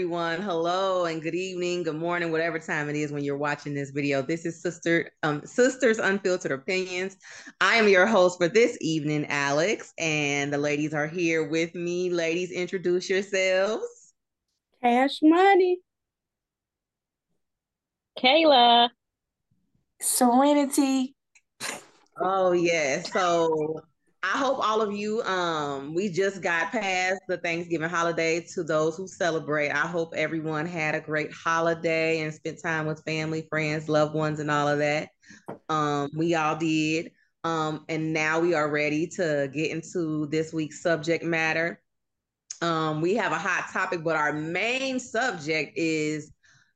Hello, everyone. Hello, and good evening, good morning, whatever time it is when you're watching this video. This is Sister um, Sisters Unfiltered Opinions. I am your host for this evening, Alex, and the ladies are here with me. Ladies, introduce yourselves. Cash Money. Kayla. Serenity. Oh yeah. So I hope all of you um we just got past the Thanksgiving holiday to those who celebrate. I hope everyone had a great holiday and spent time with family, friends, loved ones and all of that. Um we all did. Um and now we are ready to get into this week's subject matter. Um we have a hot topic but our main subject is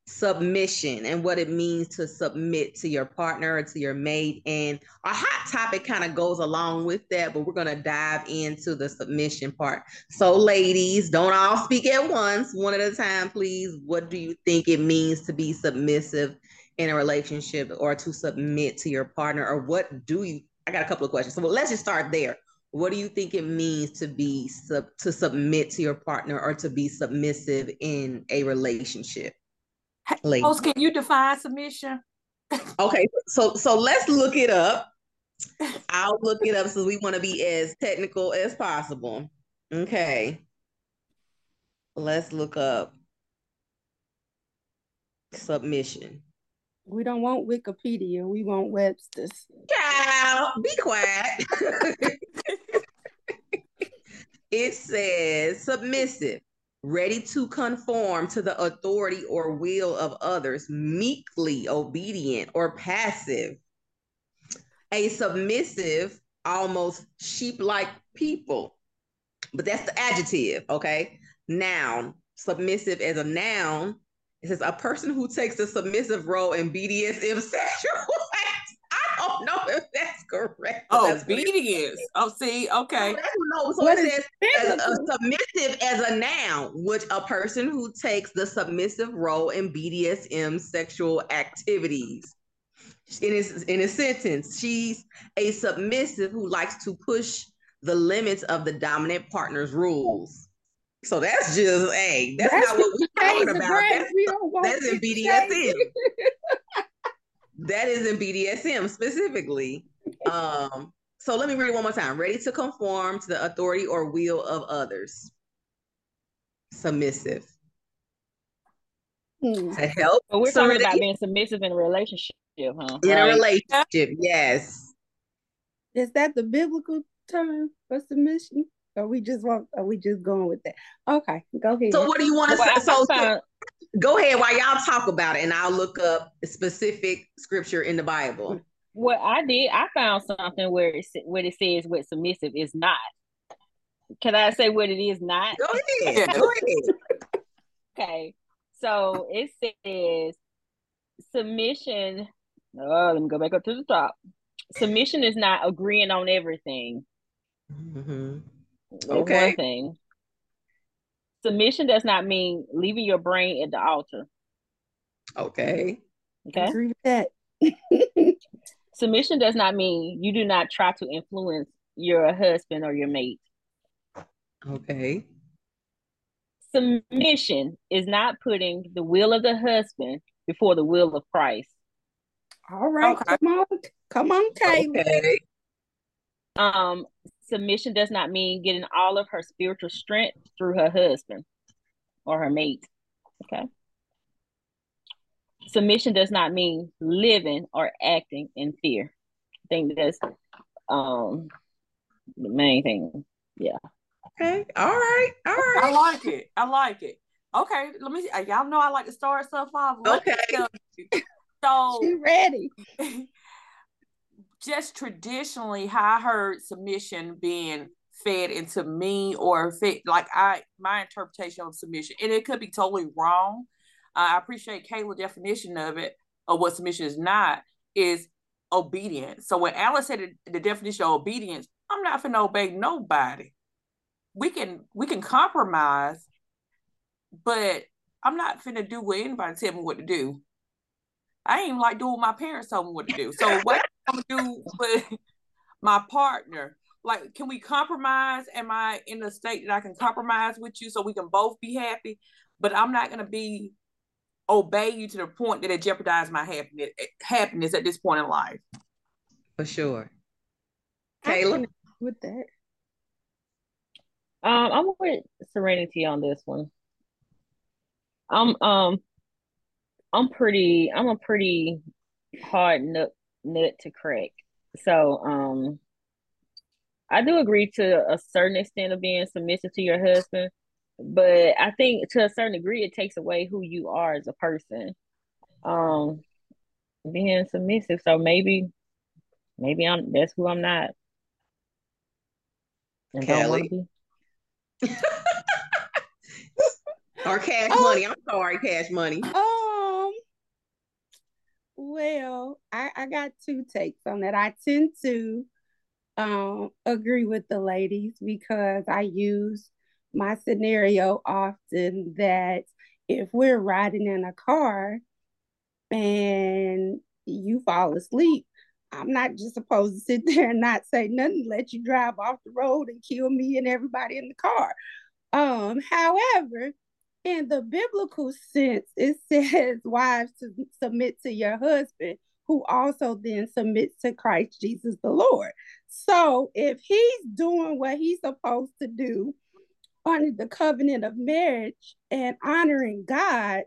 submission and what it means to submit to your partner or to your mate. And our hot topic kind of goes along with that, but we're going to dive into the submission part. So, ladies, don't all speak at once, one at a time, please. What do you think it means to be submissive in a relationship or to submit to your partner? Or what do you? I got a couple of questions. So, well, let's just start there. What do you think it means to be sub, to submit to your partner or to be submissive in a relationship? Ladies. Host, can you define submission? okay, so so let's look it up. I'll look it up so we want to be as technical as possible. Okay. Let's look up submission. We don't want Wikipedia. We want Webster's. Cow, be quiet. it says submissive ready to conform to the authority or will of others, meekly obedient or passive, a submissive, almost sheep like people. But that's the adjective, okay? Noun, submissive as a noun. It says a person who takes the submissive role in BDSM sexual don't know if that's correct. Oh, that's obedience. Oh, see, okay. No, so what it says uh, as a uh, submissive as a noun, which a person who takes the submissive role in BDSM sexual activities. In his in a sentence, she's a submissive who likes to push the limits of the dominant partner's rules. So that's just hey, that's, that's not what we're talking about. That's, that's in BDSM. that is in BDSM specifically. Um, so let me read it one more time. Ready to conform to the authority or will of others. Submissive. Hmm. To help. But we're talking about being submissive in a relationship, huh? In right? a relationship, yes. Is that the biblical term for submission? Or we just want are we just going with that? Okay, go ahead. So what do you want to well, say? So, so go ahead while y'all talk about it and I'll look up specific scripture in the Bible. What I did, I found something where it, where it says what submissive is not. Can I say what it is not? Go ahead. go ahead. okay. So it says submission. Oh, let me go back up to the top. Submission is not agreeing on everything. Mm-hmm. Okay. One thing. Submission does not mean leaving your brain at the altar. Okay. Okay. Agree with that. Submission does not mean you do not try to influence your husband or your mate. Okay. Submission is not putting the will of the husband before the will of Christ. All right, okay. come on, come on, Kate. Okay. Um, submission does not mean getting all of her spiritual strength through her husband or her mate. Okay. Submission does not mean living or acting in fear. I think that's um the main thing. Yeah. Okay. All right. All right. I like it. I like it. Okay. Let me. Y'all know I like to start stuff off. Okay. So she ready. just traditionally how I heard submission being fed into me or fit like I my interpretation of submission, and it could be totally wrong. I appreciate Kayla's definition of it of what submission is not is obedience. So when Alice said the, the definition of obedience, I'm not gonna obey nobody. We can we can compromise, but I'm not finna do what anybody tell me what to do. I ain't like doing my parents told me what to do. So what I'm gonna do with my partner like can we compromise am i in a state that i can compromise with you so we can both be happy but i'm not to be obey you to the point that it jeopardizes my happiness happiness at this point in life. For sure. Kayla? with that. Um i'm with serenity on this one. I'm um i'm pretty i'm a pretty hard nut nut to crack. So um I do agree to a certain extent of being submissive to your husband, but I think to a certain degree it takes away who you are as a person. Um, being submissive. So maybe, maybe I'm that's who I'm not. And Kelly. or cash oh. money. I'm sorry, cash money. Um. Well, I, I got two takes on that. I tend to um, agree with the ladies because I use my scenario often that if we're riding in a car and you fall asleep, I'm not just supposed to sit there and not say nothing, let you drive off the road and kill me and everybody in the car. Um, however, in the biblical sense, it says wives to submit to your husband, who also then submits to Christ Jesus the Lord. So if he's doing what he's supposed to do under the covenant of marriage and honoring God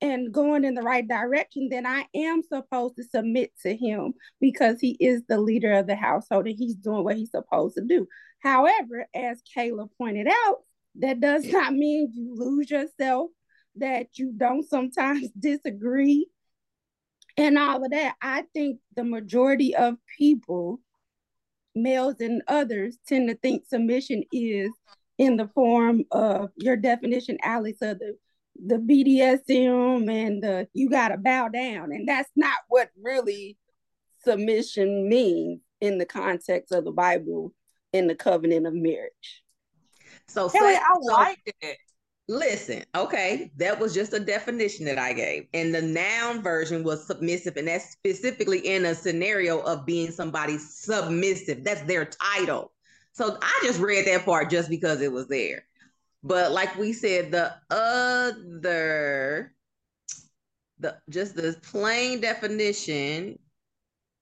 and going in the right direction, then I am supposed to submit to him because he is the leader of the household and he's doing what he's supposed to do. However, as Kayla pointed out, that does not mean you lose yourself, that you don't sometimes disagree and all of that. I think the majority of people males and others tend to think submission is in the form of your definition, Alex, of the the BDSM and the you gotta bow down. And that's not what really submission means in the context of the Bible in the covenant of marriage. So, Kelly, I like it. Listen, okay, that was just a definition that I gave. And the noun version was submissive, and that's specifically in a scenario of being somebody submissive. That's their title. So I just read that part just because it was there. But like we said, the other, the just the plain definition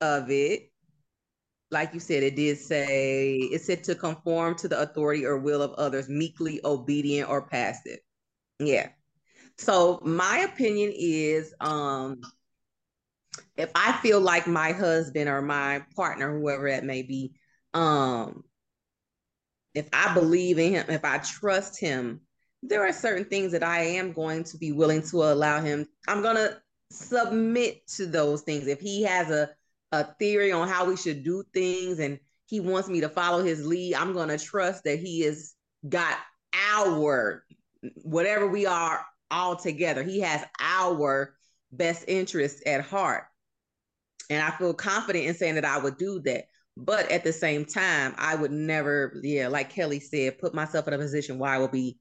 of it, like you said, it did say it said to conform to the authority or will of others, meekly obedient or passive. Yeah. So my opinion is um if I feel like my husband or my partner, whoever it may be, um, if I believe in him, if I trust him, there are certain things that I am going to be willing to allow him. I'm gonna submit to those things. If he has a a theory on how we should do things and he wants me to follow his lead, I'm going to trust that he has got our whatever we are all together. He has our best interests at heart. And I feel confident in saying that I would do that. But at the same time, I would never, yeah, like Kelly said, put myself in a position where I will be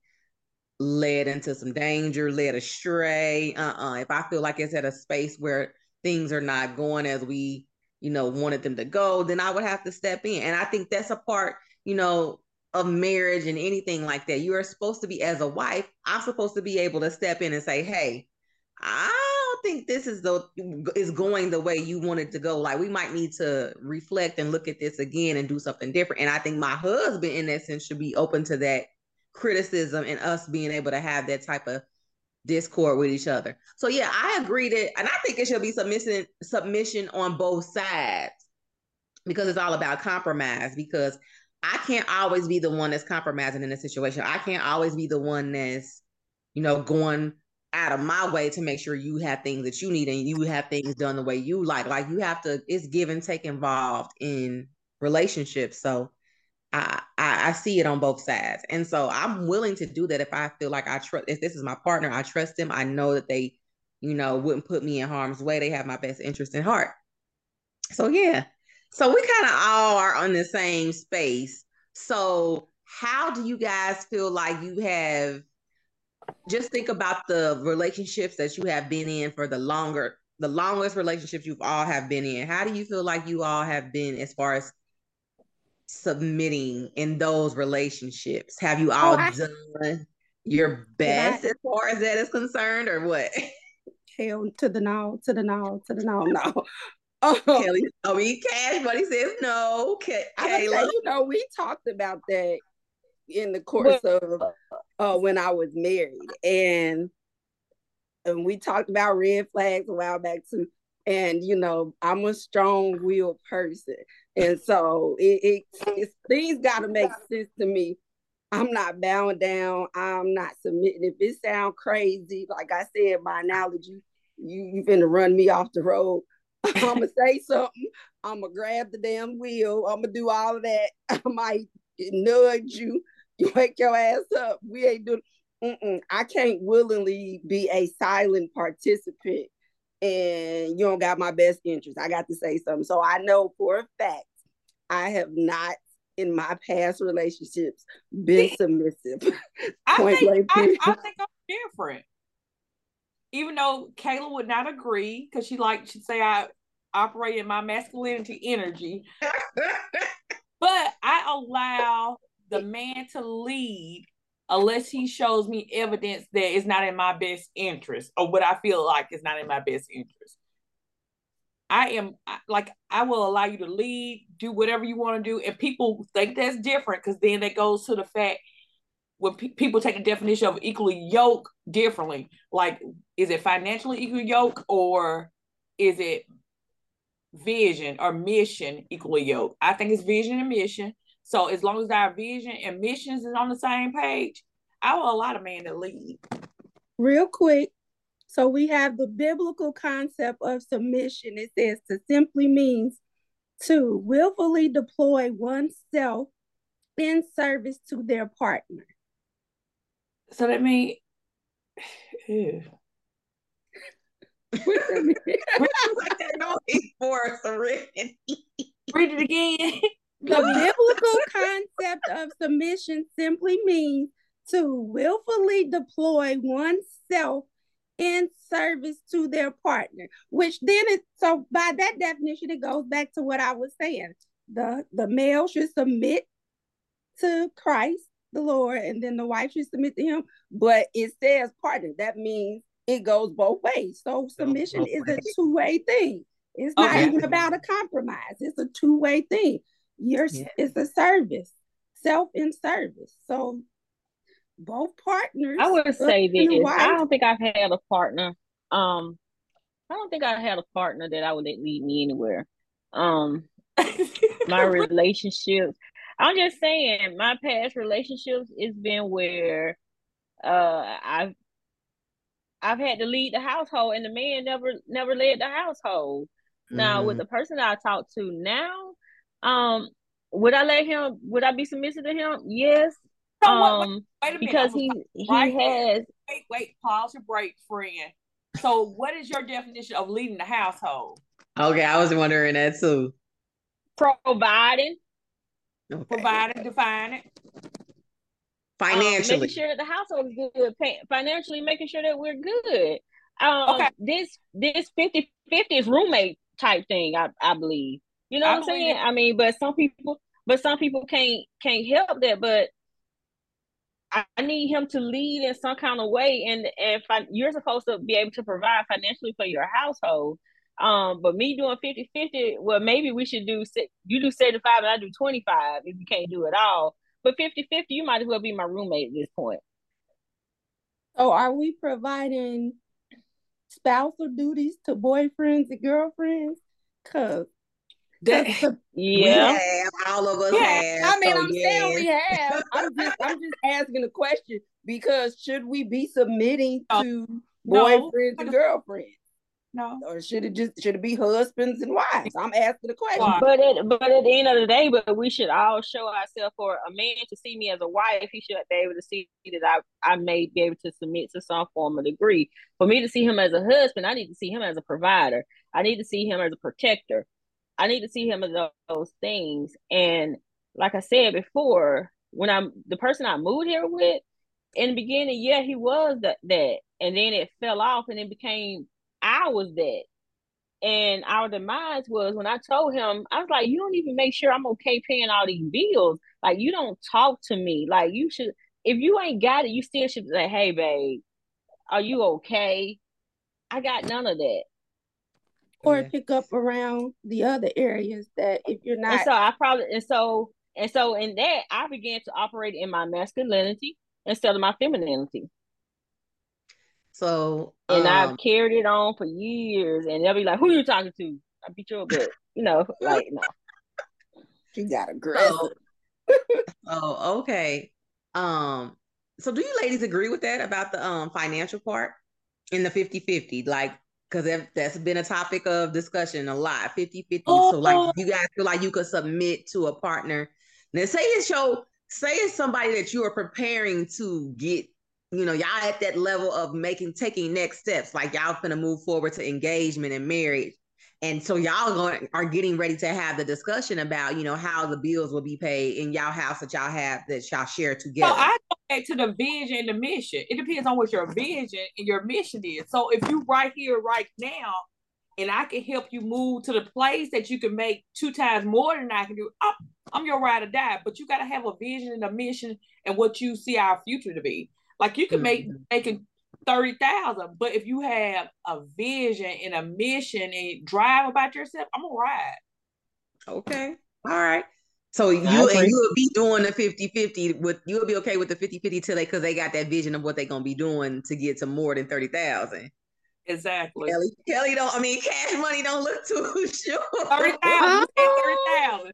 led into some danger, led astray. Uh-uh. If I feel like it's at a space where things are not going as we you know, wanted them to go, then I would have to step in. And I think that's a part, you know, of marriage and anything like that. You are supposed to be, as a wife, I'm supposed to be able to step in and say, hey, I think this is the is going the way you wanted to go. Like we might need to reflect and look at this again and do something different. And I think my husband, in that sense, should be open to that criticism and us being able to have that type of discord with each other. So yeah, I agree that, and I think it should be submission submission on both sides because it's all about compromise. Because I can't always be the one that's compromising in a situation. I can't always be the one that's, you know, going out of my way to make sure you have things that you need and you have things done the way you like. Like you have to, it's give and take involved in relationships. So I, I, I see it on both sides, and so I'm willing to do that if I feel like I trust. If this is my partner, I trust them. I know that they, you know, wouldn't put me in harm's way. They have my best interest in heart. So yeah, so we kind of all are on the same space. So how do you guys feel like you have? Just think about the relationships that you have been in for the longer, the longest relationships you've all have been in. How do you feel like you all have been as far as submitting in those relationships? Have you oh, all oh, I, done your best I, as far as that is concerned, or what? Hell to the no, to the no, to the no, no. Oh, Kelly, oh, he cash, but he says no. Ke- Kayla, you know, we talked about that in the course of uh, when I was married, and and we talked about red flags a while back too. And you know, I'm a strong-willed person, and so it, it things got to make sense to me. I'm not bowing down. I'm not submitting. If it sound crazy, like I said, my analogy, you you finna run me off the road. I'm gonna say something. I'm gonna grab the damn wheel. I'm gonna do all of that. I might nudge you. Wake your ass up. We ain't doing. Mm-mm. I can't willingly be a silent participant, and you don't got my best interest. I got to say something. So I know for a fact I have not in my past relationships been submissive. I think I, I think I'm different even though Kayla would not agree because she like she'd say I operate in my masculinity energy, but I allow the man to lead unless he shows me evidence that it's not in my best interest or what I feel like is not in my best interest. I am like I will allow you to lead, do whatever you want to do, and people think that's different because then that goes to the fact when pe- people take the definition of equally yoke differently. Like, is it financially equal yoke or is it vision or mission equally yoke? I think it's vision and mission. So as long as our vision and missions is on the same page, I will allow the man to lead. Real quick. So we have the biblical concept of submission. It says to simply means to willfully deploy oneself in service to their partner. So that means Ew. Read it again. The biblical concept of submission simply means to willfully deploy oneself in service to their partner, which then is so by that definition, it goes back to what I was saying. The the male should submit to Christ the Lord, and then the wife should submit to him. But it says partner. That means it goes both ways. So submission is a two-way thing. It's not okay. even about a compromise. It's a two-way thing. You're yeah. it's a service, self in service. So both partners. I would say this. I don't think I've had a partner. Um, I don't think I had a partner that I would let lead me anywhere. Um, my relationships I'm just saying, my past relationships has been where uh I've I've had to lead the household, and the man never never led the household. Mm. Now, with mm-hmm. the person I talk to now, um, would I let him? Would I be submissive to him? Yes. um, wait, wait because he he right has. Wait, wait, pause your break, friend. So, what is your definition of leading the household? Okay, I was wondering that too. Providing, Okay. Provide and define it. Financially. Um, making sure that the household is good. Financially, making sure that we're good. Um, okay. This this 50 50 is roommate type thing, I, I believe. You know I what I'm saying? It. I mean, but some people but some people can't can't help that. But I, I need him to lead in some kind of way, and and fi- you're supposed to be able to provide financially for your household. Um, but me doing 50 50, well, maybe we should do you do 75 and I do 25 if you can't do it all. But 50 50, you might as well be my roommate at this point. So, are we providing spousal duties to boyfriends and girlfriends? Because that, yeah, have, all of us yeah, have. I mean, so I'm yes. saying we have. I'm just, I'm just asking a question because should we be submitting to no. boyfriends and girlfriends? No. Or should it just should it be husbands and wives? I'm asking the question. But at but at the end of the day, but we should all show ourselves for a man to see me as a wife, he should be able to see that I, I may be able to submit to some form of degree. For me to see him as a husband, I need to see him as a provider. I need to see him as a protector. I need to see him as those things. And like I said before, when I'm the person I moved here with, in the beginning, yeah, he was that that. And then it fell off and it became I was that. And our demise was when I told him, I was like, you don't even make sure I'm okay paying all these bills. Like, you don't talk to me. Like, you should, if you ain't got it, you still should say, hey, babe, are you okay? I got none of that. Or yeah. pick up around the other areas that if you're not. And so I probably, and so, and so in that, I began to operate in my masculinity instead of my femininity. So and um, I've carried it on for years, and they'll be like, "Who are you talking to?" I beat you up, you know, like no. She got aggressive. So, oh, okay. Um, so do you ladies agree with that about the um financial part in the 50-50? Like, because that's been a topic of discussion a lot, 50-50. Oh. So like you guys feel like you could submit to a partner. Now say it's your say it's somebody that you are preparing to get you know, y'all at that level of making taking next steps, like y'all gonna move forward to engagement and marriage. And so y'all going are getting ready to have the discussion about, you know, how the bills will be paid in y'all house that y'all have that y'all share together. So I go back to the vision and the mission. It depends on what your vision and your mission is. So if you right here, right now, and I can help you move to the place that you can make two times more than I can do, I'm, I'm your ride or die. But you got to have a vision and a mission and what you see our future to be. Like you can mm-hmm. make making thirty thousand, but if you have a vision and a mission and drive about yourself, I'm gonna ride. Okay. All right. So you and you will be doing the 50-50 with you'll be okay with the 50-50 till they because they got that vision of what they're gonna be doing to get to more than thirty thousand. Exactly. Kelly, Kelly don't I mean cash money don't look too sure. Thirty thousand. Thirty thousand.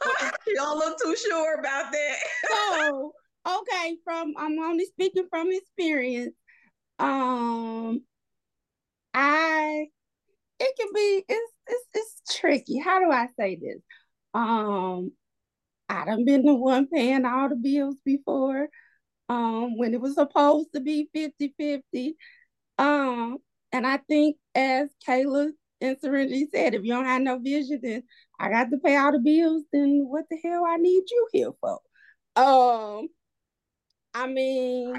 you don't look too sure about that. So okay, from I'm only speaking from experience. Um, I it can be it's it's it's tricky. How do I say this? Um, I done been the one paying all the bills before. Um, when it was supposed to be 50-50. Um, and I think as Kayla and Serenity said, if you don't have no vision, then I got to pay all the bills, then what the hell I need you here for? Um, I mean,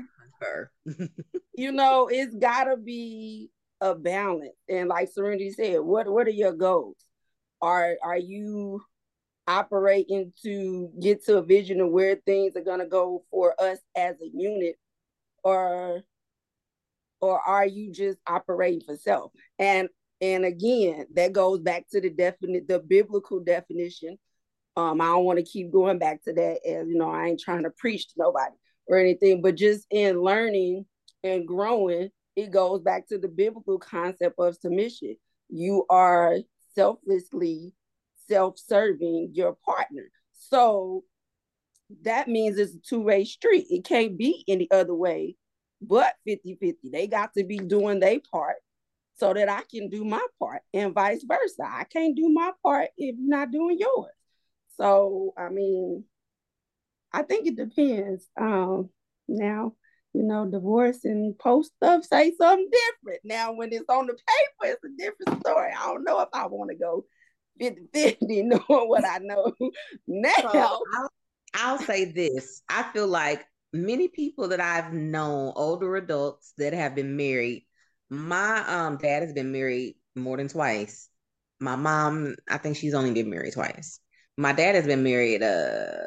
you know, it's gotta be a balance. And like Serenity said, what what are your goals? Are are you operating to get to a vision of where things are gonna go for us as a unit, or or are you just operating for self? And and again, that goes back to the definite the biblical definition. Um, I don't want to keep going back to that, as you know, I ain't trying to preach to nobody or anything, but just in learning and growing, it goes back to the biblical concept of submission. You are selflessly self-serving your partner. So that means it's a two-way street. It can't be any other way but 50-50. They got to be doing their part so that I can do my part and vice versa. I can't do my part if not doing yours. So I mean, I think it depends. Um, now, you know, divorce and post stuff say something different. Now, when it's on the paper, it's a different story. I don't know if I want to go 50 50 knowing what I know now. So I'll, I'll say this I feel like many people that I've known, older adults that have been married, my um dad has been married more than twice. My mom, I think she's only been married twice. My dad has been married uh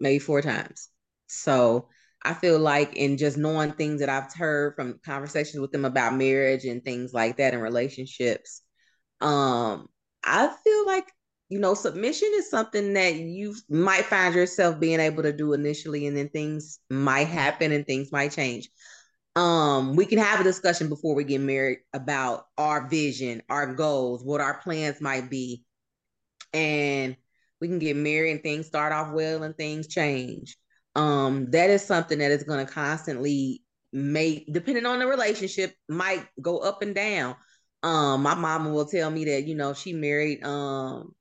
maybe four times. So I feel like in just knowing things that I've heard from conversations with them about marriage and things like that and relationships, um, I feel like you know submission is something that you might find yourself being able to do initially, and then things might happen and things might change. Um, we can have a discussion before we get married about our vision, our goals, what our plans might be, and we can get married and things start off well and things change. Um that is something that is going to constantly make depending on the relationship might go up and down. Um my mama will tell me that you know she married um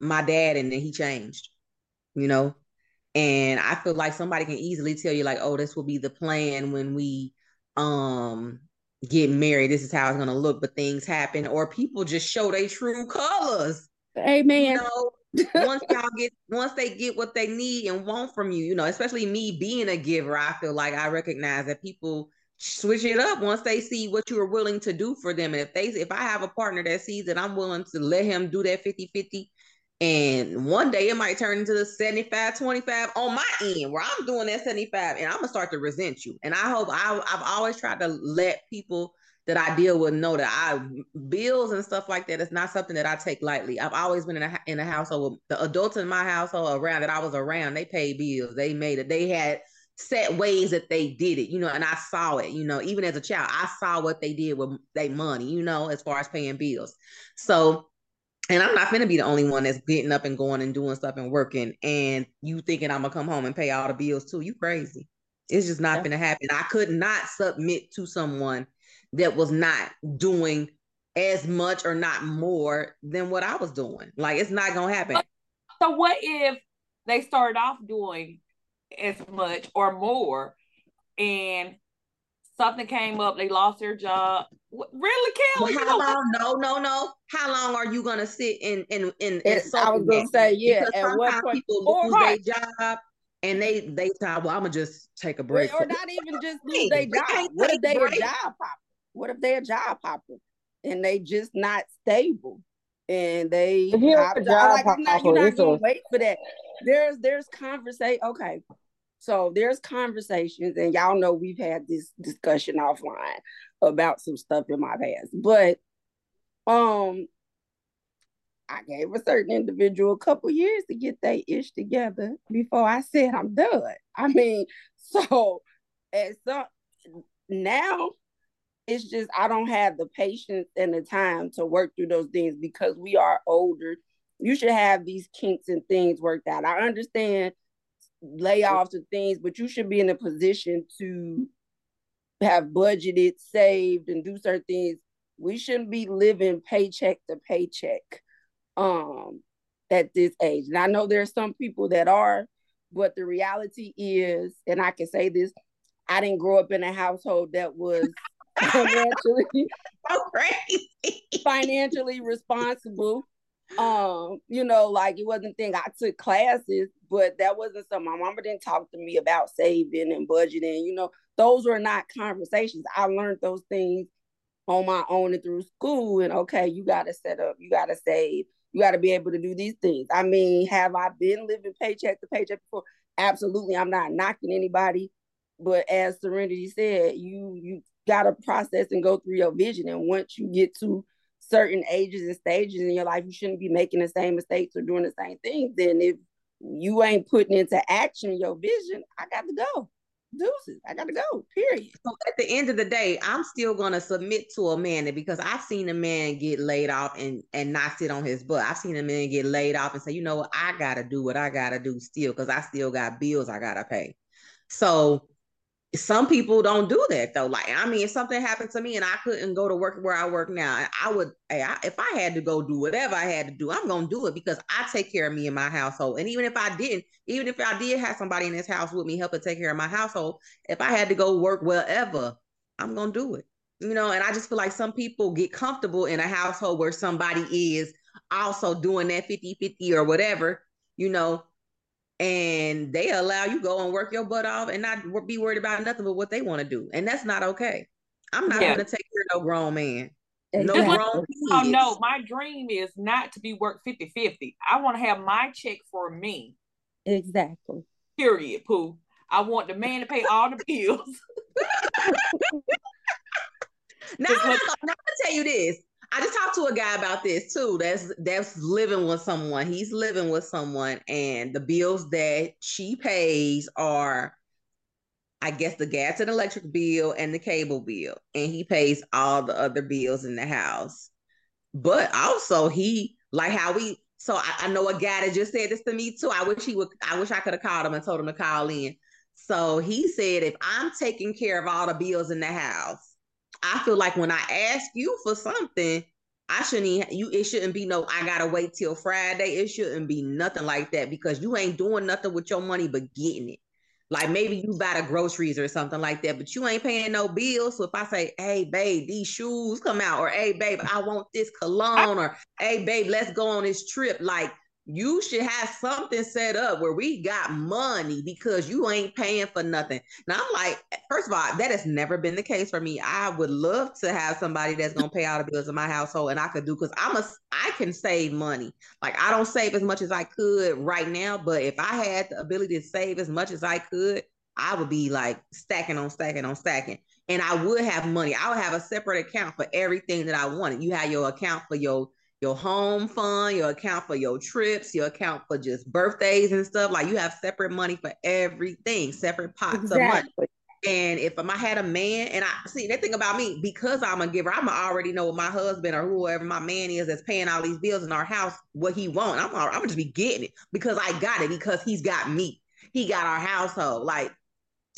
my dad and then he changed you know? And i feel like somebody can easily tell you like oh this will be the plan when we um get married. This is how it's going to look but things happen or people just show their true colors. Amen. You know once y'all get once they get what they need and want from you, you know, especially me being a giver, I feel like I recognize that people switch it up once they see what you are willing to do for them. And if they if I have a partner that sees that I'm willing to let him do that 50-50, and one day it might turn into the 75 25 on my end where I'm doing that 75 and I'm gonna start to resent you. And I hope I, I've always tried to let people that I deal with know that I bills and stuff like that. It's not something that I take lightly. I've always been in a in a household with the adults in my household around that I was around. They paid bills. They made it. They had set ways that they did it, you know, and I saw it, you know, even as a child, I saw what they did with their money, you know, as far as paying bills. So and I'm not gonna be the only one that's getting up and going and doing stuff and working, and you thinking I'm gonna come home and pay all the bills too. You crazy. It's just not yeah. gonna happen. I could not submit to someone that was not doing as much or not more than what I was doing. Like it's not gonna happen. So what if they started off doing as much or more and something came up, they lost their job. Really, Kelly? Well, how long? No, no, no. How long are you gonna sit in in in? in I was gonna say, yeah. Because at what point people lose right. their job and they they thought, well, I'm gonna just take a break, or not even just lose their job. What if they a job hopper? What if they're a job hopper and they just not stable? And they, if you're a job like, hopper, not, you're not gonna wait for that. There's there's conversation. Okay, so there's conversations, and y'all know we've had this discussion offline about some stuff in my past. But um I gave a certain individual a couple years to get their ish together before I said I'm done. I mean, so at some now it's just I don't have the patience and the time to work through those things because we are older. You should have these kinks and things worked out. I understand layoffs and things, but you should be in a position to have budgeted, saved, and do certain things. We shouldn't be living paycheck to paycheck um at this age. And I know there are some people that are, but the reality is, and I can say this, I didn't grow up in a household that was financially so crazy. financially responsible. Um you know like it wasn't thing i took classes but that wasn't something my mama didn't talk to me about saving and budgeting you know. Those were not conversations. I learned those things on my own and through school and okay you got to set up you got to save you got to be able to do these things. I mean have i been living paycheck to paycheck before? Absolutely i'm not knocking anybody but as serenity said you you got to process and go through your vision and once you get to certain ages and stages in your life, you shouldn't be making the same mistakes or doing the same things. Then if you ain't putting into action your vision, I got to go. Deuces, I got to go. Period. So at the end of the day, I'm still gonna submit to a man because I've seen a man get laid off and and not sit on his butt. I've seen a man get laid off and say, you know what, I gotta do what I gotta do still because I still got bills I gotta pay. So some people don't do that though. Like, I mean, if something happened to me and I couldn't go to work where I work now, I would, I, if I had to go do whatever I had to do, I'm going to do it because I take care of me and my household. And even if I didn't, even if I did have somebody in this house with me helping take care of my household, if I had to go work wherever, I'm going to do it. You know, and I just feel like some people get comfortable in a household where somebody is also doing that 50 50 or whatever, you know, and they allow you go and work your butt off and not be worried about nothing but what they want to do, and that's not okay. I'm not yeah. going to take care of no grown man. No grown Oh no, my dream is not to be work 50-50. I want to have my check for me. Exactly. Period, Pooh. I want the man to pay all the bills. now, I'm now I'm gonna tell you this. I just talked to a guy about this too. That's that's living with someone. He's living with someone, and the bills that she pays are, I guess, the gas and electric bill and the cable bill, and he pays all the other bills in the house. But also, he like how we. So I, I know a guy that just said this to me too. I wish he would. I wish I could have called him and told him to call in. So he said, if I'm taking care of all the bills in the house I feel like when I ask you for something, I shouldn't even, you it shouldn't be no I gotta wait till Friday. It shouldn't be nothing like that because you ain't doing nothing with your money but getting it. Like maybe you buy the groceries or something like that, but you ain't paying no bills. So if I say, hey babe, these shoes come out, or hey babe, I want this cologne, or hey babe, let's go on this trip, like you should have something set up where we got money because you ain't paying for nothing. Now I'm like, first of all, that has never been the case for me. I would love to have somebody that's gonna pay all the bills in my household and I could do because I'm a I can save money. Like I don't save as much as I could right now, but if I had the ability to save as much as I could, I would be like stacking on stacking on stacking. And I would have money. I would have a separate account for everything that I wanted. You have your account for your your home fund, your account for your trips, your account for just birthdays and stuff. Like you have separate money for everything, separate pots exactly. of money. And if I had a man, and I see that thing about me, because I'm a giver, I'm already know my husband or whoever my man is that's paying all these bills in our house, what he want. I'm I'm gonna just be getting it because I got it because he's got me. He got our household. Like,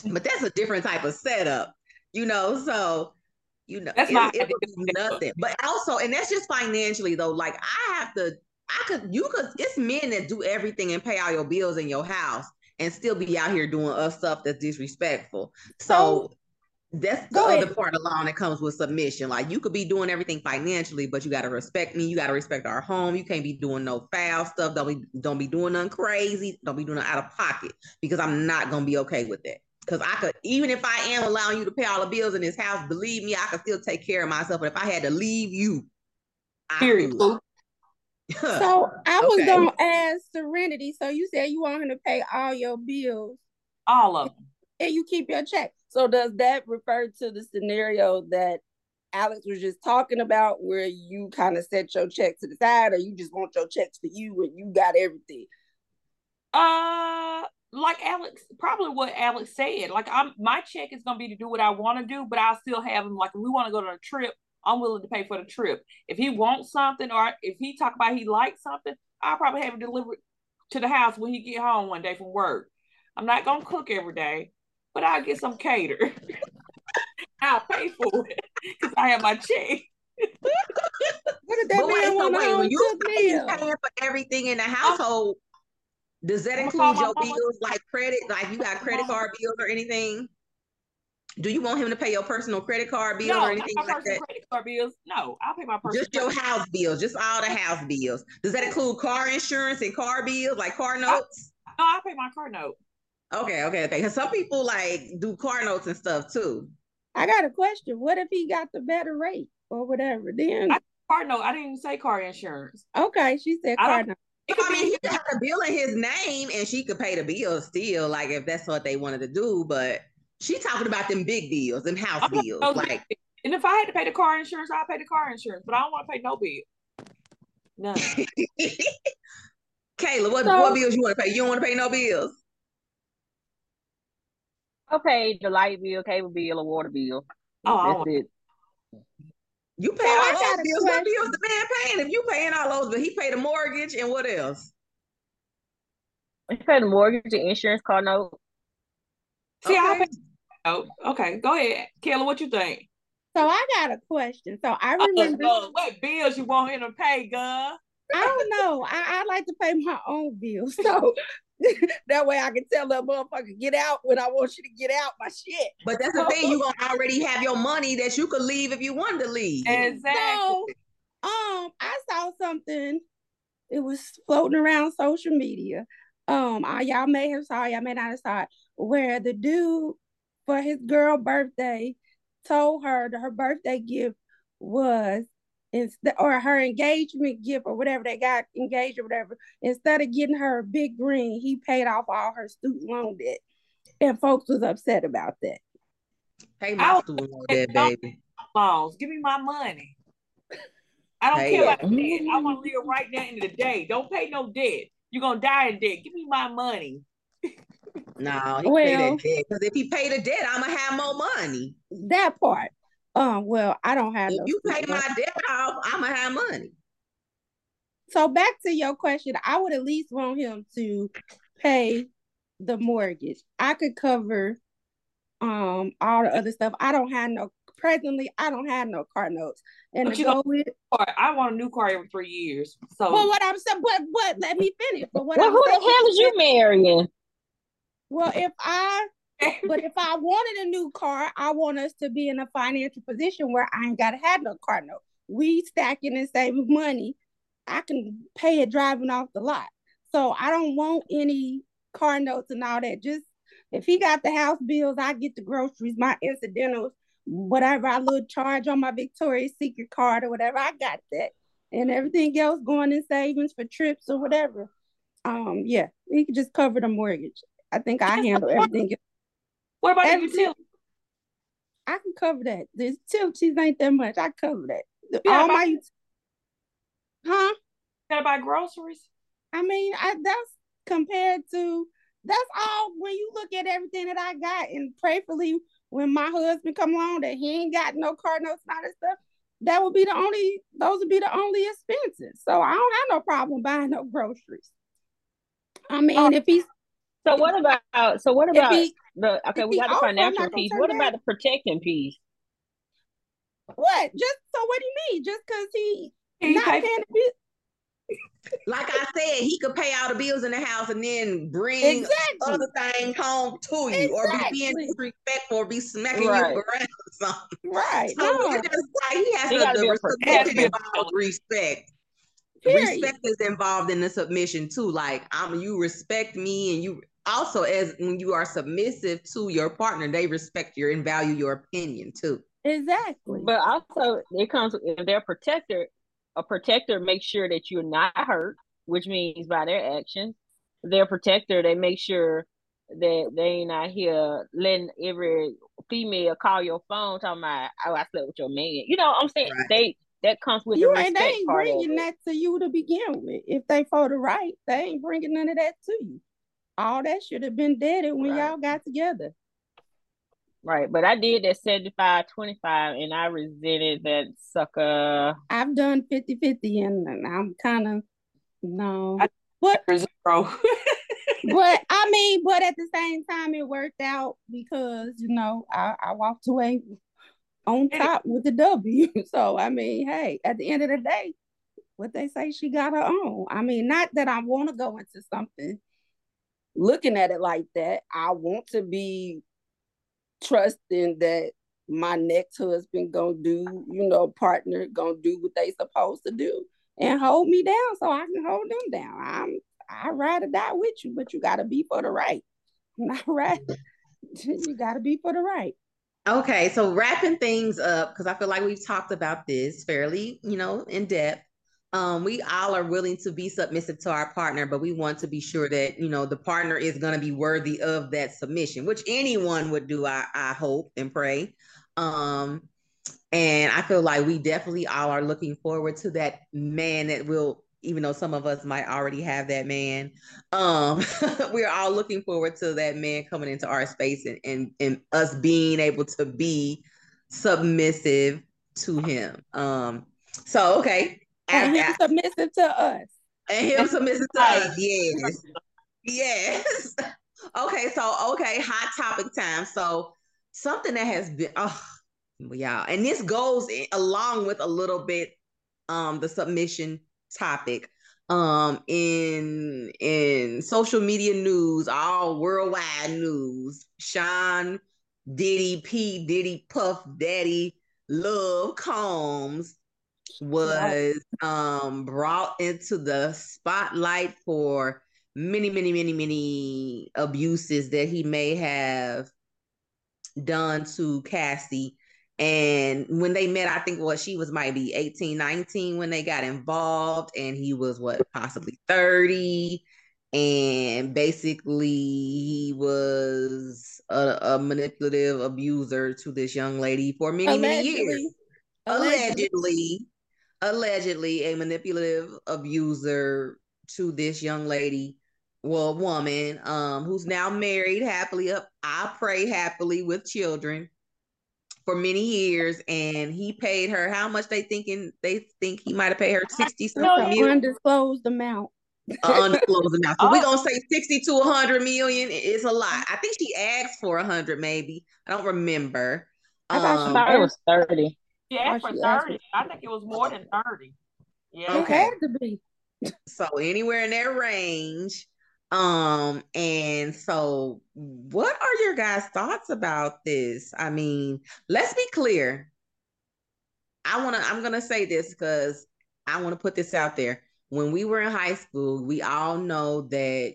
but that's a different type of setup, you know. So you know, that's it, my it would be nothing. But also, and that's just financially though. Like I have to, I could, you could. It's men that do everything and pay all your bills in your house and still be out here doing us stuff that's disrespectful. So. that's the other part along that comes with submission. Like you could be doing everything financially, but you got to respect me. You got to respect our home. You can't be doing no foul stuff. Don't be don't be doing nothing crazy. Don't be doing it out of pocket because I'm not gonna be okay with that. Because I could, even if I am allowing you to pay all the bills in this house, believe me, I could still take care of myself. But if I had to leave you, period. so I was okay. gonna ask Serenity. So you said you want him to pay all your bills, all of them, and you keep your check. So does that refer to the scenario that Alex was just talking about, where you kind of set your check to the side, or you just want your checks for you and you got everything? Uh, like Alex, probably what Alex said. Like I'm my check is gonna be to do what I want to do, but I'll still have him. Like if we want to go to a trip, I'm willing to pay for the trip. If he wants something or if he talk about he likes something, I'll probably have it delivered to the house when he get home one day from work. I'm not gonna cook every day, but I'll get some cater. I'll pay for it because I have my check. what did that but wait, so wait, when you paying for everything in the household, does that include your bills like credit? Like you got credit card bills or anything? Do you want him to pay your personal credit card bills no, or anything like that? Credit card bills. No, I'll pay my personal. Just your house bills, just all the house bills. Does that include car insurance and car bills, like car uh, notes? no, I pay my car note. Okay, okay, okay. Because some people like do car notes and stuff too. I got a question. What if he got the better rate or whatever? Then I, car note. I didn't even say car insurance. Okay, she said car note. I mean, he got a bill in his name, and she could pay the bill still, like if that's what they wanted to do. But she talking about them big bills, them house bills, like. And if I had to pay the car insurance, I'll pay the car insurance, but I don't want to pay no bill. No. Kayla, what, so, what bills you want to pay? You don't want to pay no bills. I'll pay the light bill, cable bill, or water bill. Oh, that's it. You pay all those bills. What bills the man paying? If you paying all those, but he paid a mortgage and what else? He paid the mortgage, the insurance, car note. See, okay. I pay. Oh, okay. Go ahead, Kayla. What you think? So I got a question. So I remember uh, what bills you want him to pay, girl? I don't know. I, I like to pay my own bills. So that way I can tell that motherfucker get out when I want you to get out my shit. But that's the thing, you gonna already have your money that you could leave if you wanted to leave. Exactly. So, um, I saw something. It was floating around social media. Um, I, y'all may have saw, y'all may not have saw it, where the dude for his girl birthday told her that her birthday gift was instead or her engagement gift or whatever they got engaged or whatever, instead of getting her a big ring, he paid off all her student loan debt. And folks was upset about that. Pay my student loan debt, baby. Loans. Give me my money. I don't care about the debt. I want to live right now in the day. Don't pay no debt. You're gonna die in debt. Give me my money. no, he well, pay that debt. Because if he pay the debt, I'm gonna have more money. That part. Um, well, I don't have. If no you pay my debt off, I'ma have money. So back to your question, I would at least want him to pay the mortgage. I could cover um all the other stuff. I don't have no presently. I don't have no car notes. And but you go with I want a new car every three years. So, well, what I'm saying, but but let me finish. But what well, I'm who saying, the hell is you marrying? Well, if I but if I wanted a new car, I want us to be in a financial position where I ain't gotta have no car note. We stacking and saving money. I can pay it driving off the lot. So I don't want any car notes and all that. Just if he got the house bills, I get the groceries, my incidentals, whatever I little charge on my Victoria's Secret card or whatever. I got that, and everything else going in savings for trips or whatever. Um, yeah, he could just cover the mortgage. I think I handle everything. What about everything? I can cover that. The utilities ain't that much. I cover that. All my, huh? Gotta buy groceries. I mean, I that's compared to that's all when you look at everything that I got, and prayerfully when my husband come along that he ain't got no car notes and all that stuff, that would be the only those would be the only expenses. So I don't have no problem buying no groceries. I mean, oh, if he's so what about so what about he, the okay, we got the financial piece. What about the protecting piece? What? Just so what do you mean? Just because he, he not paying the like I said, he could pay all the bills in the house and then bring exactly. other things home to you, exactly. or be being disrespectful, or be smacking right. you around or something. Right. So no. just like he has he to the respect respect. Period. Respect is involved in the submission too. Like I'm, you respect me, and you also as when you are submissive to your partner, they respect your and value your opinion too. Exactly. But also, it comes if they're protector a protector makes sure that you're not hurt, which means by their actions. Their protector, they make sure that they ain't out here letting every female call your phone talking about, oh, I slept with your man. You know what I'm saying? Right. They that comes with you the ain't they ain't bringing that to you to begin with. If they for the right, they ain't bringing none of that to you. All that should have been dead when right. y'all got together. Right, but I did that 75 25 and I resented that sucker. I've done 50 50 and I'm kind of no. But zero. but I mean, but at the same time, it worked out because you know I, I walked away on top with the W. So I mean, hey, at the end of the day, what they say she got her own. I mean, not that I want to go into something looking at it like that. I want to be trusting that my next husband gonna do, you know, partner gonna do what they supposed to do and hold me down so I can hold them down. I'm I ride or die with you, but you gotta be for the right. Not right. you gotta be for the right. Okay, so wrapping things up because I feel like we've talked about this fairly, you know, in depth um, we all are willing to be submissive to our partner, but we want to be sure that you know the partner is going to be worthy of that submission, which anyone would do. I, I hope and pray. Um, and I feel like we definitely all are looking forward to that man that will, even though some of us might already have that man. Um, we're all looking forward to that man coming into our space and, and and us being able to be submissive to him. Um, so okay, and him submissive to us. And him submissive to us. Yes. Yes. Okay, so okay, hot topic time. So something that has been oh y'all, and this goes in, along with a little bit um the submission topic um in in social media news, all worldwide news. Sean Diddy, P Diddy, Puff Daddy, Love Combs was um brought into the spotlight for many many many many abuses that he may have done to Cassie. And when they met I think what she was might be 18 19 when they got involved and he was what possibly 30 and basically he was a, a manipulative abuser to this young lady for many allegedly. many years. Allegedly. allegedly allegedly a manipulative abuser to this young lady, well, woman, um, who's now married happily up, I pray happily with children for many years, and he paid her how much they thinking they think he might have paid her sixty something million. Undisclosed amount. uh, undisclosed amount. So oh. we're gonna say sixty to hundred million. It's a lot. I think she asked for a hundred, maybe. I don't remember. I thought, um, she thought it was thirty. She asked for 30. I think it was more than 30. Yeah. Okay. Had to be. so anywhere in that range. Um, and so what are your guys' thoughts about this? I mean, let's be clear. I wanna I'm gonna say this because I want to put this out there. when we were in high school, we all know that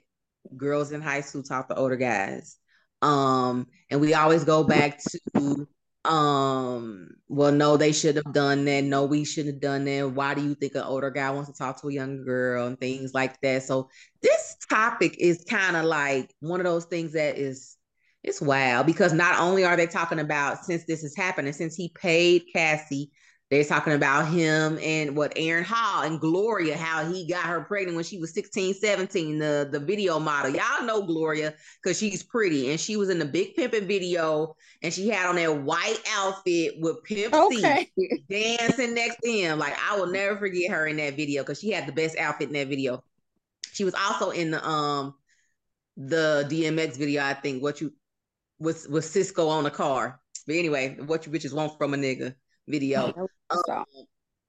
girls in high school talk to older guys. Um, and we always go back to um well no they should have done that. No we shouldn't have done that. Why do you think an older guy wants to talk to a younger girl and things like that? So this topic is kind of like one of those things that is it's wild because not only are they talking about since this is happening since he paid cassie they're talking about him and what Aaron Hall and Gloria, how he got her pregnant when she was 16, 17, the, the video model. Y'all know Gloria because she's pretty. And she was in the big pimping video and she had on that white outfit with Pimp okay. C dancing next to him. Like I will never forget her in that video because she had the best outfit in that video. She was also in the um the DMX video, I think. What you was was Sisqo on the car. But anyway, what you bitches want from a nigga video. Um,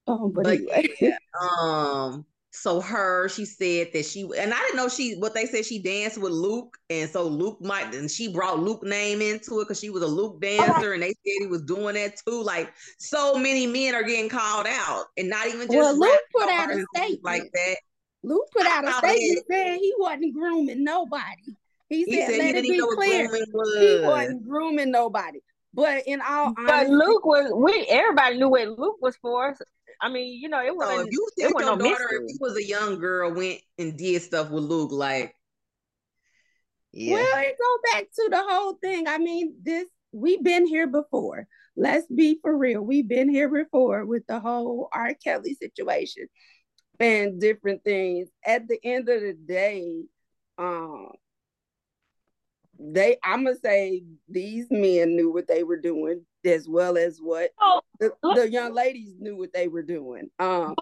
oh, but, but anyway. yeah, um, so her, she said that she and I didn't know she what they said she danced with Luke, and so Luke might and she brought Luke name into it because she was a Luke dancer, and they said he was doing that too. Like so many men are getting called out, and not even just well, Luke put out a statement like that. Luke put out a statement saying he wasn't grooming nobody. He, he said, said, "Let it be clear, was. he wasn't grooming nobody." But in all but honesty, Luke was we everybody knew what Luke was for. I mean, you know, it was. So if you think your no daughter, if you was a young girl, went and did stuff with Luke, like, yeah. Well, it go back to the whole thing. I mean, this we've been here before. Let's be for real. We've been here before with the whole R. Kelly situation and different things. At the end of the day, um, they I'm gonna say these men knew what they were doing as well as what oh, the, the young ladies knew what they were doing. Um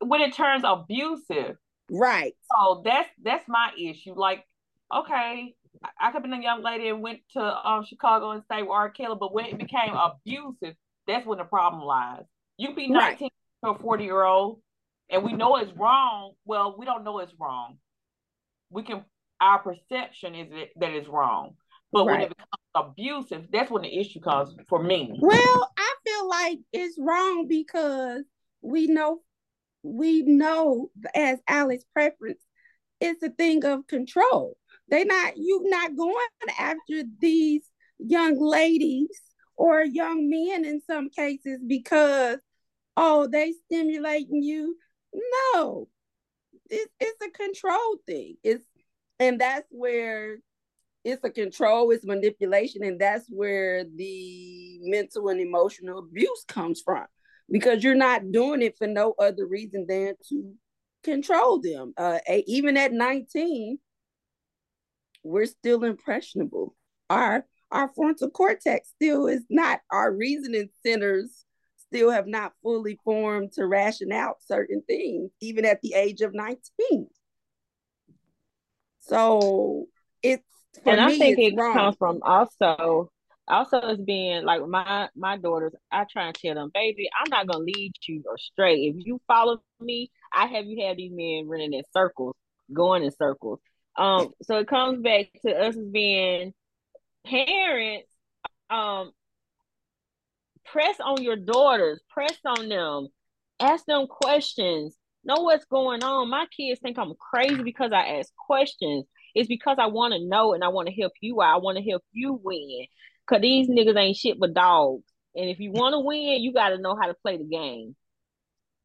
when it turns abusive. Right. So that's that's my issue. Like, okay, I could have been a young lady and went to um Chicago and stay with R. Kelly, but when it became abusive, that's when the problem lies. You be 19 right. to a 40 year old and we know it's wrong. Well, we don't know it's wrong. We can our perception is that, that is wrong. But right. when it becomes abusive, that's when the issue comes for me. Well, I feel like it's wrong because we know we know as Alex preference, it's a thing of control. They not you not going after these young ladies or young men in some cases because oh they stimulating you. No, it, it's a control thing. It's and that's where it's a control it's manipulation and that's where the mental and emotional abuse comes from. Because you're not doing it for no other reason than to control them. Uh, even at 19 we're still impressionable. Our our frontal cortex still is not our reasoning centers still have not fully formed to ration out certain things even at the age of 19 so it's and I think it wrong. comes from also also as being like my my daughters, I try and tell them, baby, I'm not gonna lead you astray. If you follow me, I have you have these men running in circles, going in circles. Um, so it comes back to us being parents. Um, press on your daughters, press on them, ask them questions, know what's going on. My kids think I'm crazy because I ask questions. It's because I want to know and I want to help you out. I want to help you win. Cause these niggas ain't shit but dogs. And if you want to win, you got to know how to play the game.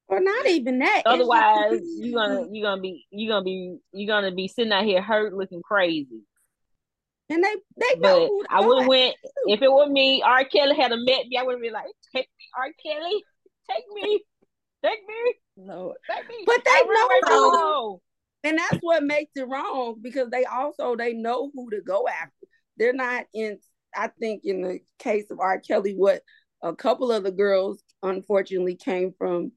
Or not even that. Otherwise, you're gonna you're gonna be you're gonna be you're gonna be sitting out here hurt, looking crazy. And they they know. But I would have went if it were me. R. Kelly had a met me. I would have been like, take me, R. Kelly, take me, take me. No, but they know, know, and that's what makes it wrong because they also they know who to go after. They're not in. I think in the case of R. Kelly, what a couple of the girls unfortunately came from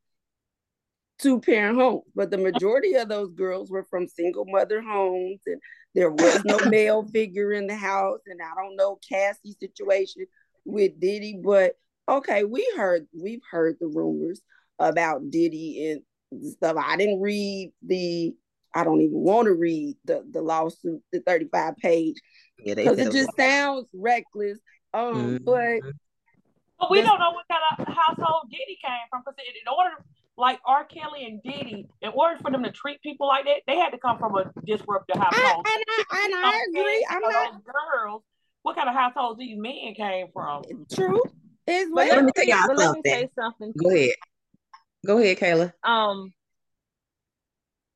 two parent homes, but the majority of those girls were from single mother homes, and there was no male figure in the house. And I don't know Cassie's situation with Diddy, but okay, we heard we've heard the rumors about Diddy and stuff. I didn't read the. I don't even want to read the the lawsuit, the thirty five page, because yeah, it just sounds reckless. Um, mm-hmm. but but we don't know what kind of household Diddy came from because in order like R. Kelly and Diddy, in order for them to treat people like that, they had to come from a disruptive household. I, and I, and I agree. I'm not girls. What kind of households these men came from? True. Is well. Let me tell y'all something. Let me say something. Go ahead. Go ahead, Kayla. Um,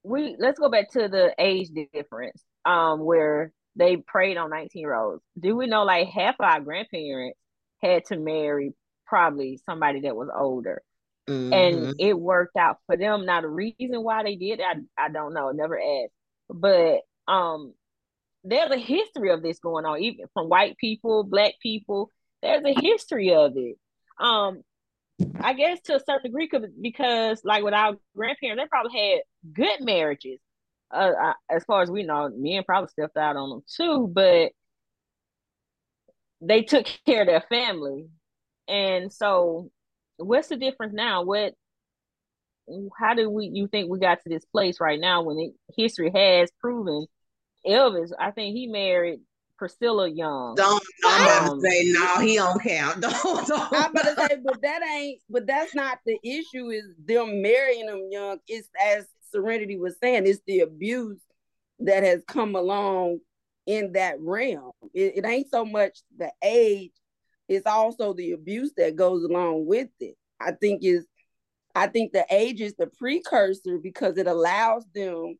we let's go back to the age difference. Um, where they preyed on 19 year olds. Do we know like half of our grandparents had to marry probably somebody that was older? Mm-hmm. And it worked out for them. Now the reason why they did, I I don't know, never asked. But um there's a history of this going on, even from white people, black people. There's a history of it. Um, I guess to a certain degree, because like with our grandparents, they probably had good marriages. Uh, I, as far as we know, men probably stepped out on them too, but they took care of their family. And so what's the difference now? What how do we you think we got to this place right now when it, history has proven Elvis, I think he married Priscilla Young. Don't I'm about to say no, he don't count. Don't, don't. I'm about to say, but that ain't but that's not the issue, is them marrying them young. It's as Serenity was saying, it's the abuse that has come along in that realm. It, it ain't so much the age, it's also the abuse that goes along with it. I think is I think the age is the precursor because it allows them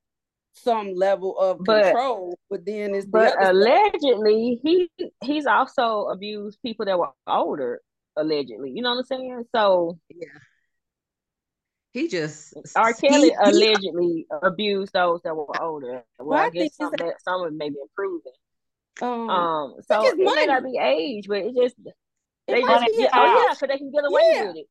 some level of control, but then it's but allegedly stuff. he he's also abused people that were older, allegedly. You know what I'm saying? So yeah. He just R. Kelly he, allegedly he, abused those that were older. Well, well I, I guess some that some of may be improving. Um, um so it may not be age, but it just they just oh yeah, so they can get away yeah. with it.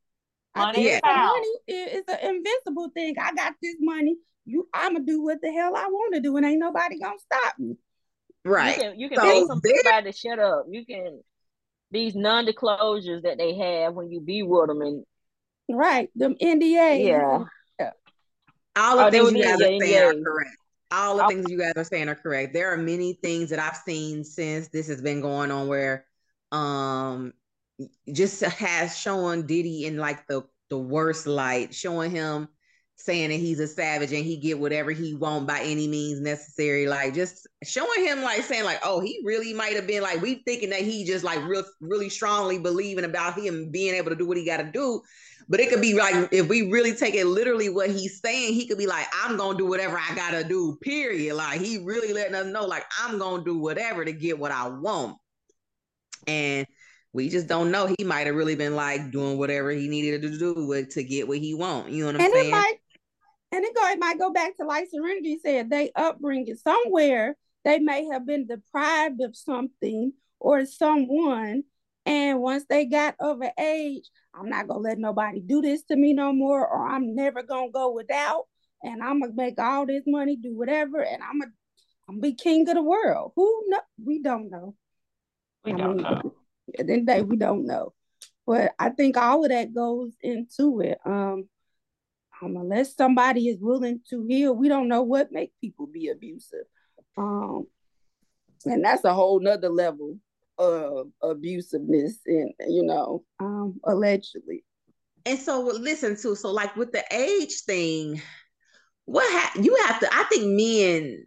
Money, yeah. money is an invincible thing. I got this money. You, I'm gonna do what the hell I want to do, and ain't nobody gonna stop me. Right. You can, you can so pay somebody to shut up. You can these non-disclosures that they have when you be with them, and right, them NDA. Yeah. yeah. All the oh, things you guys are saying are correct. All the oh. things you guys are saying are correct. There are many things that I've seen since this has been going on where um just has shown Diddy in like the the worst light, showing him saying that he's a savage and he get whatever he want by any means necessary. Like just showing him like saying like, oh, he really might have been like we thinking that he just like real really strongly believing about him being able to do what he got to do. But it could be like if we really take it literally what he's saying, he could be like, I'm gonna do whatever I gotta do, period. Like he really letting us know, like, I'm gonna do whatever to get what I want. And we just don't know. He might have really been like doing whatever he needed to do with, to get what he want. You know what I'm and saying? It might, and it, go, it might go back to like Serenity said, they upbringing somewhere they may have been deprived of something or someone. And once they got over age, I'm not gonna let nobody do this to me no more, or I'm never gonna go without, and I'm gonna make all this money, do whatever, and I'm gonna, I'm gonna be king of the world. Who know? We don't know. We I don't mean, know at the end of the day, we don't know. But I think all of that goes into it. Um, um, unless somebody is willing to heal, we don't know what makes people be abusive. Um, and that's a whole nother level of abusiveness and you know, um, allegedly. And so listen to so like with the age thing, what ha- you have to I think men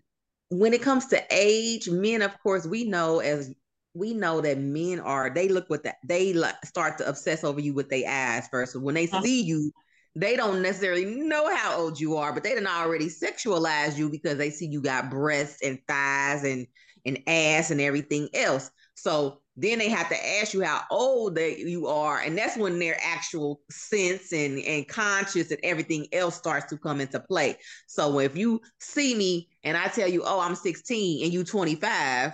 when it comes to age, men of course we know as we know that men are they look with that they like start to obsess over you with their eyes first. When they uh-huh. see you, they don't necessarily know how old you are, but they didn't already sexualize you because they see you got breasts and thighs and and ass and everything else. So then they have to ask you how old that you are, and that's when their actual sense and and conscious and everything else starts to come into play. So if you see me and I tell you, "Oh, I'm 16," and you 25,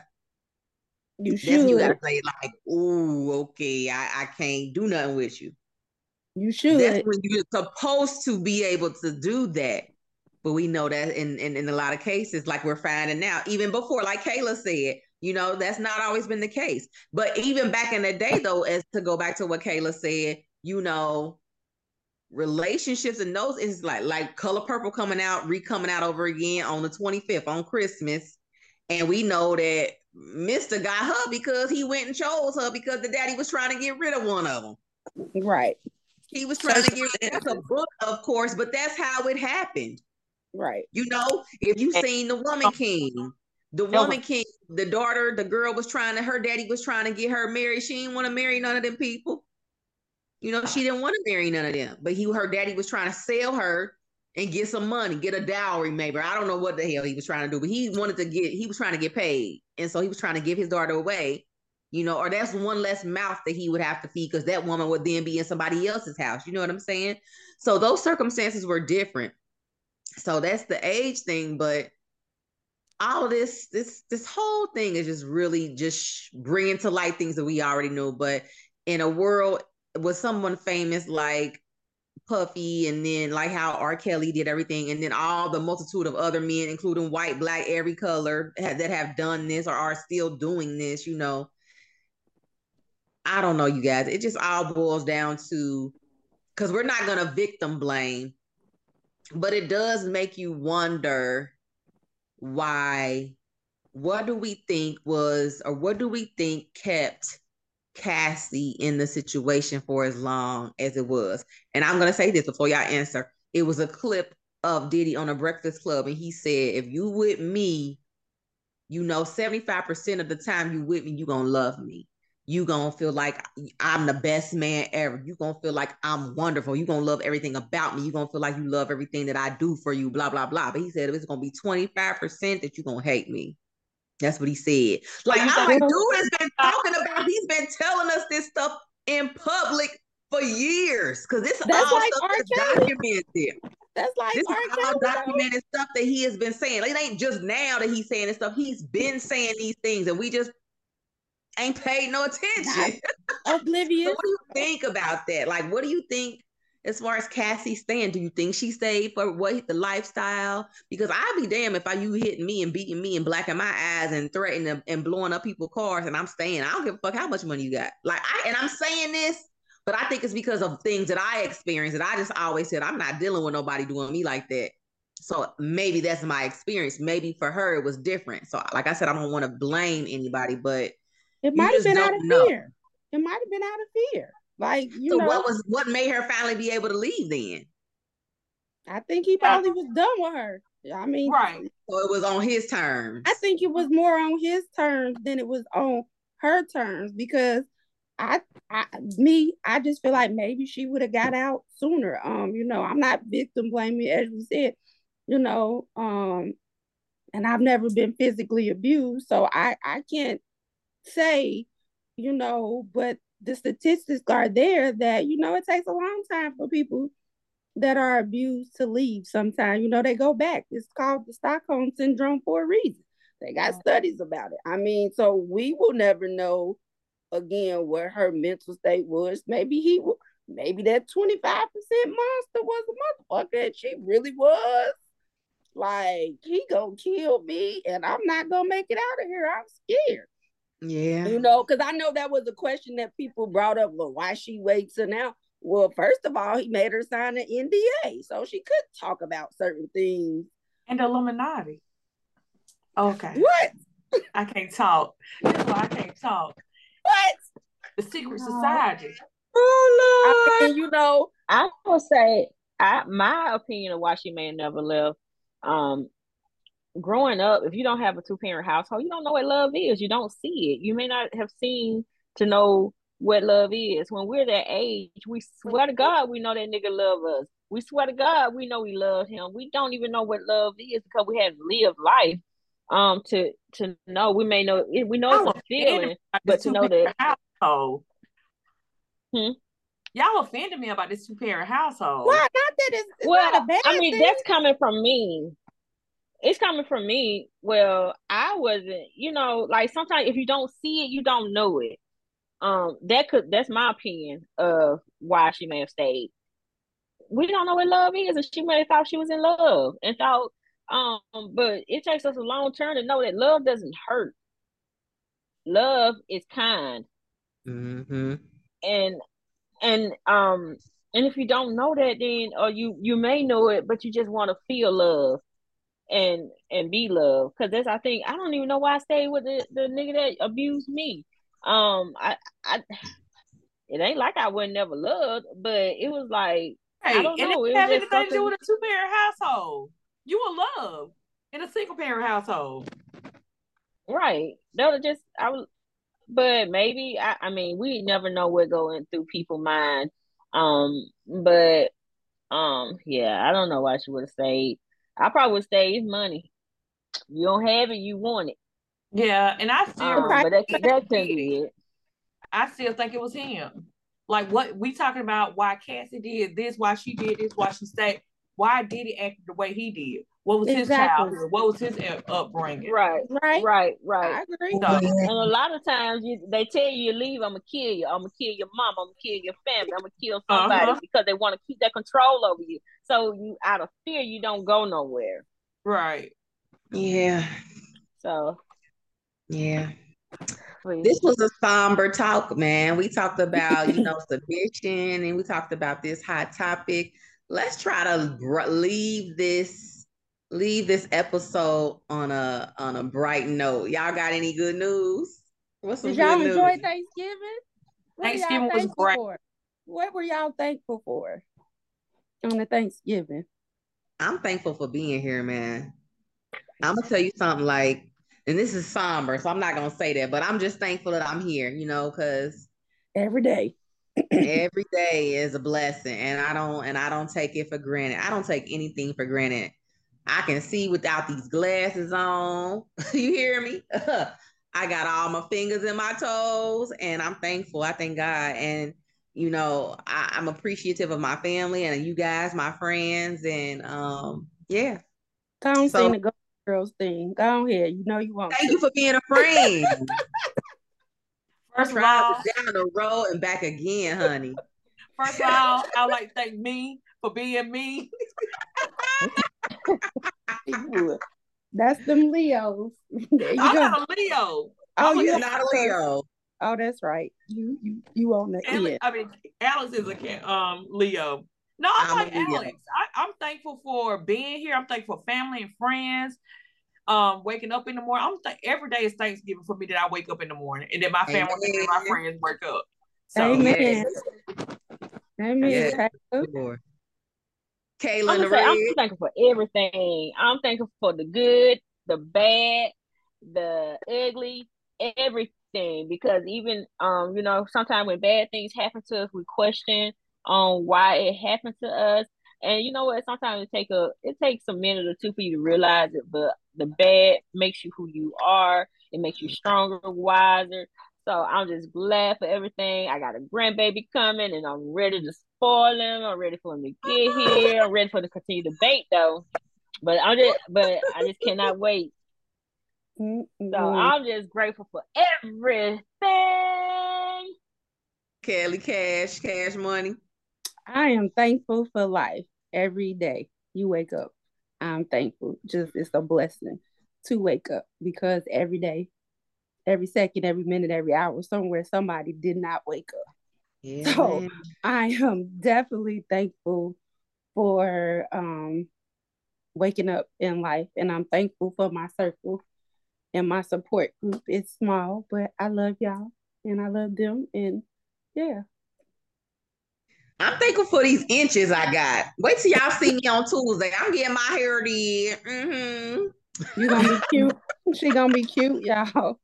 you should. you gotta say like, "Oh, okay, I, I can't do nothing with you." You should. That's when you're supposed to be able to do that. But we know that in, in, in a lot of cases, like we're finding now, even before, like Kayla said, you know, that's not always been the case. But even back in the day, though, as to go back to what Kayla said, you know, relationships and those is like like color purple coming out, re coming out over again on the 25th on Christmas. And we know that Mr. got her because he went and chose her because the daddy was trying to get rid of one of them. Right. He was trying to get it's a book, of course, but that's how it happened. Right. You know, if you seen the Woman King, the Woman King, the daughter, the girl was trying to, her daddy was trying to get her married. She didn't want to marry none of them people. You know, she didn't want to marry none of them. But he, her daddy was trying to sell her and get some money, get a dowry, maybe. I don't know what the hell he was trying to do, but he wanted to get, he was trying to get paid. And so he was trying to give his daughter away you know, or that's one less mouth that he would have to feed because that woman would then be in somebody else's house. You know what I'm saying? So those circumstances were different. So that's the age thing, but all this, this, this whole thing is just really just bringing to light things that we already knew. But in a world with someone famous like Puffy, and then like how R. Kelly did everything, and then all the multitude of other men, including white, black, every color, that have done this or are still doing this, you know I don't know, you guys. It just all boils down to because we're not going to victim blame, but it does make you wonder why. What do we think was, or what do we think kept Cassie in the situation for as long as it was? And I'm going to say this before y'all answer. It was a clip of Diddy on a Breakfast Club, and he said, "If you with me, you know, 75% of the time you with me, you gonna love me." you gonna feel like I'm the best man ever. You gonna feel like I'm wonderful. You gonna love everything about me. You gonna feel like you love everything that I do for you. Blah blah blah. But he said it's gonna be 25 percent that you gonna hate me. That's what he said. Like I'm like, dude has been talking about. He's been telling us this stuff in public for years because this that's all like stuff that's documented. That's like this is all documented stuff that he has been saying. Like, it ain't just now that he's saying this stuff. He's been saying these things, and we just ain't paid no attention. Oblivious. so what do you think about that? Like, what do you think as far as Cassie stand? Do you think she stayed for what the lifestyle? Because I'd be damn if I you hitting me and beating me and blacking my eyes and threatening and blowing up people's cars and I'm staying. I don't give a fuck how much money you got. Like I and I'm saying this, but I think it's because of things that I experienced. And I just always said I'm not dealing with nobody doing me like that. So maybe that's my experience. Maybe for her it was different. So like I said, I don't want to blame anybody, but it might have been out of know. fear. It might have been out of fear. Like you so know, what was what made her finally be able to leave then? I think he probably was done with her. I mean, right. So it was on his terms. I think it was more on his terms than it was on her terms because I, I, me, I just feel like maybe she would have got out sooner. Um, you know, I'm not victim blaming, as we said, you know, um, and I've never been physically abused, so I, I can't say, you know, but the statistics are there that, you know, it takes a long time for people that are abused to leave sometimes. You know, they go back. It's called the Stockholm Syndrome for a reason. They got studies about it. I mean, so we will never know again what her mental state was. Maybe he maybe that 25% monster was a motherfucker and she really was. Like he gonna kill me and I'm not gonna make it out of here. I'm scared. Yeah. You know, because I know that was a question that people brought up. Well, why she waits so now? Well, first of all, he made her sign an NDA, so she could talk about certain things. And Illuminati. Okay. What? I can't talk. That's why I can't talk. What? The secret society. Oh no! I mean, you know, I will say, I my opinion of why she may have never left. Um, growing up, if you don't have a two parent household, you don't know what love is. You don't see it. You may not have seen to know what love is. When we're that age, we swear to God we know that nigga love us. We swear to God we know we love him. We don't even know what love is because we haven't lived life um to to know we may know we know it's a feeling, but to know that household. Hmm? Y'all offended me about this two parent household. Well, not that it's, it's well, not a bad I mean, thing. that's coming from me it's coming from me. Well, I wasn't, you know, like sometimes if you don't see it, you don't know it. Um, that could that's my opinion of why she may have stayed. We don't know what love is, and she may have thought she was in love and thought, um, but it takes us a long term to know that love doesn't hurt. Love is kind. Mm-hmm. And and um and if you don't know that then or you you may know it but you just want to feel love and and be loved because that's I think I don't even know why I stayed with the, the nigga that abused me. Um, I I it ain't like I would never loved, but it was like Hey, I don't know. it It was anything to do with a two parent household. You will love in a single parent household. Right. That was just I was but maybe I, I mean we never know what going through people's mind. Um but um yeah, I don't know why she would have stayed. I probably would stay it's money. You don't have it, you want it. Yeah, and I still Um, but that that couldn't be it. I still think it was him. Like what we talking about why Cassie did this, why she did this, why she stayed, why did he act the way he did? What was his Exactly. childhood? What was his upbringing? Right, Right? right, right. I agree. So, And a lot of times you, they tell you to leave, I'm gonna kill you, I'm gonna kill your mom, I'm gonna kill your family, I'm gonna kill somebody Uh-huh. because they want to keep that control over you. So you out of fear you don't go nowhere. right. Yeah, So yeah. please. This was a somber talk, man. We talked about, you know, submission and we talked about this hot topic. Let's try to br- leave this leave this episode on a on a bright note. Y'all got any good news? What's some Did y'all enjoy news? Thanksgiving? What Thanksgiving was great. for? What were y'all thankful for on the Thanksgiving? I'm thankful for being here, man. I'm gonna tell you something like, and this is somber, so I'm not gonna say that, but I'm just thankful that I'm here, you know, because Every day. every day is a blessing and i don't and i don't take it for granted i don't take anything for granted i can see without these glasses on you hear me i got all my fingers in my toes and i'm thankful i thank god and you know I, i'm appreciative of my family and you guys my friends and um yeah Go on So- sing the Girls thing. Go ahead. You know you want thank to. you for being a friend First of all, down the road and back again honey first of all, I like to thank me for being me. That's them Leos. I'm go. not a Leo. Oh, I'm you you're not a leo Oh, that's right. You you you on the Ale- end. I mean, Alex is a ca- um Leo. No, I I'm like Alex. I, I'm thankful for being here. I'm thankful for family and friends. Um, waking up in the morning. I'm th- every day is Thanksgiving for me that I wake up in the morning and that my family and my friends wake up. So Amen. yes. Amen. Yes. Taylor. Good Lord. I'm Kayla in gonna the say I'm thankful for everything. I'm thankful for the good, the bad, the ugly, everything. Thing because even um, you know, sometimes when bad things happen to us, we question on why it happened to us. And you know what? Sometimes it take a it takes a minute or two for you to realize it, but the bad makes you who you are. It makes you stronger, wiser. So I'm just glad for everything. I got a grandbaby coming, and I'm ready to spoil him. I'm ready for him to get here. I'm ready for the continued debate, though. But I'm just, but I just cannot wait. Mm-mm. So I'm just grateful for everything. Kelly Cash, Cash Money. I am thankful for life every day. You wake up. I'm thankful. Just it's a blessing to wake up because every day, every second, every minute, every hour, somewhere somebody did not wake up. Yeah, So- I am definitely thankful for um waking up in life and I'm thankful for my circle and my support group. is small, but I love y'all and I love them and yeah. I'm thankful for these inches I got. Wait till y'all see me on Tuesday. I'm getting my hair did. Mm-hmm. You gonna be cute. She gonna be cute, y'all.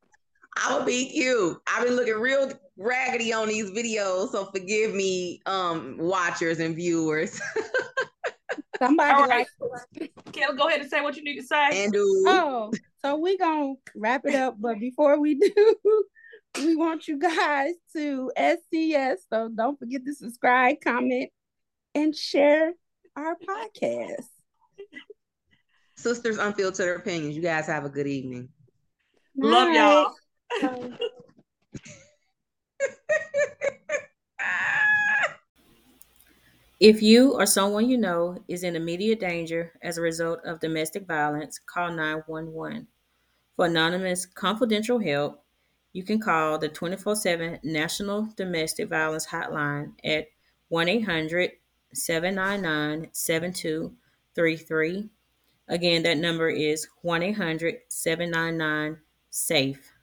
I will be cute. I've been looking real raggedy on these videos, so forgive me, um, watchers and viewers. Somebody All right. like Kelly, go ahead and say what you need to say. and do Oh, so we gonna wrap it up. But before we do, we want you guys to SCS. So don't forget to subscribe, comment, and share our podcast. Sisters Unfiltered Opinions. You guys have a good evening. Love y'all. If you or someone you know is in immediate danger as a result of domestic violence, call 911. For anonymous confidential help, you can call the 24 7 National Domestic Violence Hotline at 1 800 799 7233. Again, that number is 1 800 799 SAFE.